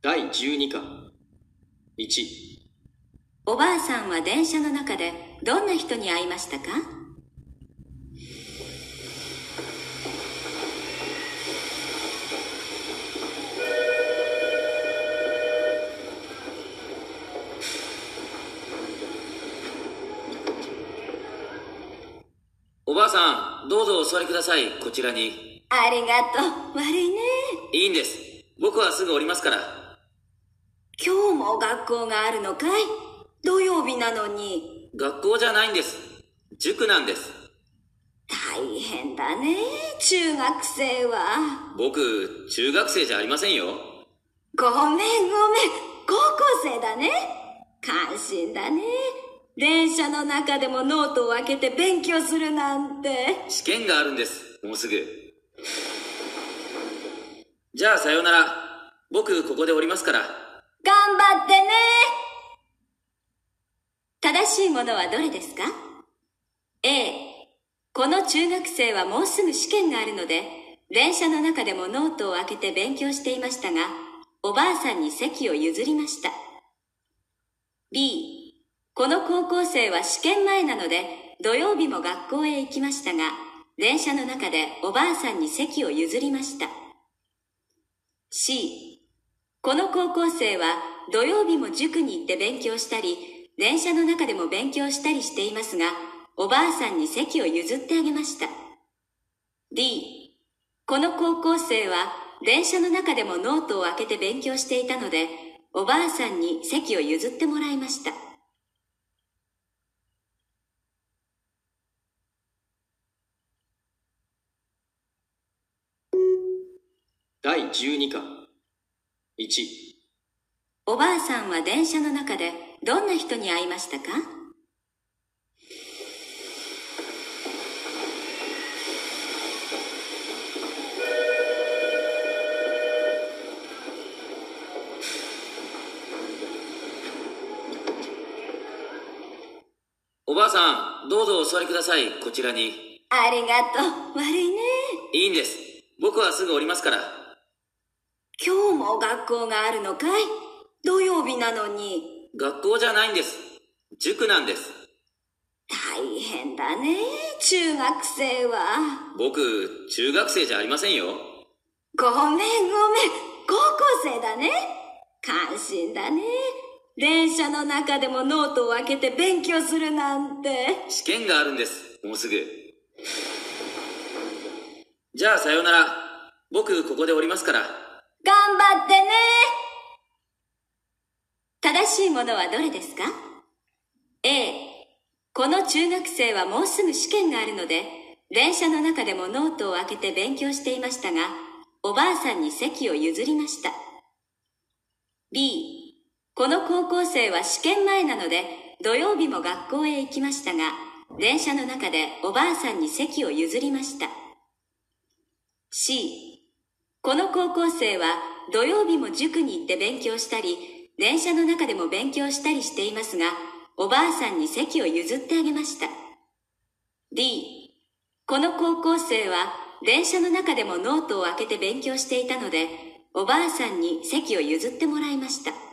第12課1おばあさんは電車の中でどんな人に会いましたか？おばあさん、どうぞお座りください、こちらに。ありがとう。悪いね。いいんです。僕はすぐ降りますから。今日も学校があるのかい？土曜日なのに。学校じゃないんです。塾なんです。大変だね。中学生は。僕、中学生じゃありませんよ。ごめんごめん。高校生だね。感心だね。電車の中でもノートを開けて勉強するなんて。試験があるんです。もうすぐ。じゃあ、さようなら。僕、ここで降りますから。頑張ってね。正しいものはどれですか ?A。この中学生はもうすぐ試験があるので、電車の中でもノートを開けて勉強していましたが、おばあさんに席を譲りました。B。この高校生は試験前なので、土曜日も学校へ行きましたが、電車の中でおばあさんに席を譲りました。C。この高校生は土曜日も塾に行って勉強したり、電車の中でも勉強したりしていますが、おばあさんに席を譲ってあげました。D。この高校生は電車の中でもノートを開けて勉強していたので、おばあさんに席を譲ってもらいました。第12課1おばあさんは電車の中でどんな人に会いましたか？おばあさん、どうぞお座りください、こちらに。ありがとう。悪いね。いいんです。僕はすぐ降りますから。今日も学校があるのかい？土曜日なのに。学校じゃないんです。塾なんです。大変だね。中学生は。僕、中学生じゃありませんよ。ごめんごめん。高校生だね。感心だね。電車の中でもノートを開けて勉強するなんて。試験があるんです。もうすぐ。じゃあ、さようなら。僕、ここで降りますから。頑張ってね。正しいものはどれですか ?A。この中学生はもうすぐ試験があるので、電車の中でもノートを開けて勉強していましたが、おばあさんに席を譲りました。B。この高校生は試験前なので、土曜日も学校へ行きましたが、電車の中でおばあさんに席を譲りました。C。この高校生は土曜日も塾に行って勉強したり、電車の中でも勉強したりしていますが、おばあさんに席を譲ってあげました。D。この高校生は電車の中でもノートを開けて勉強していたので、おばあさんに席を譲ってもらいました。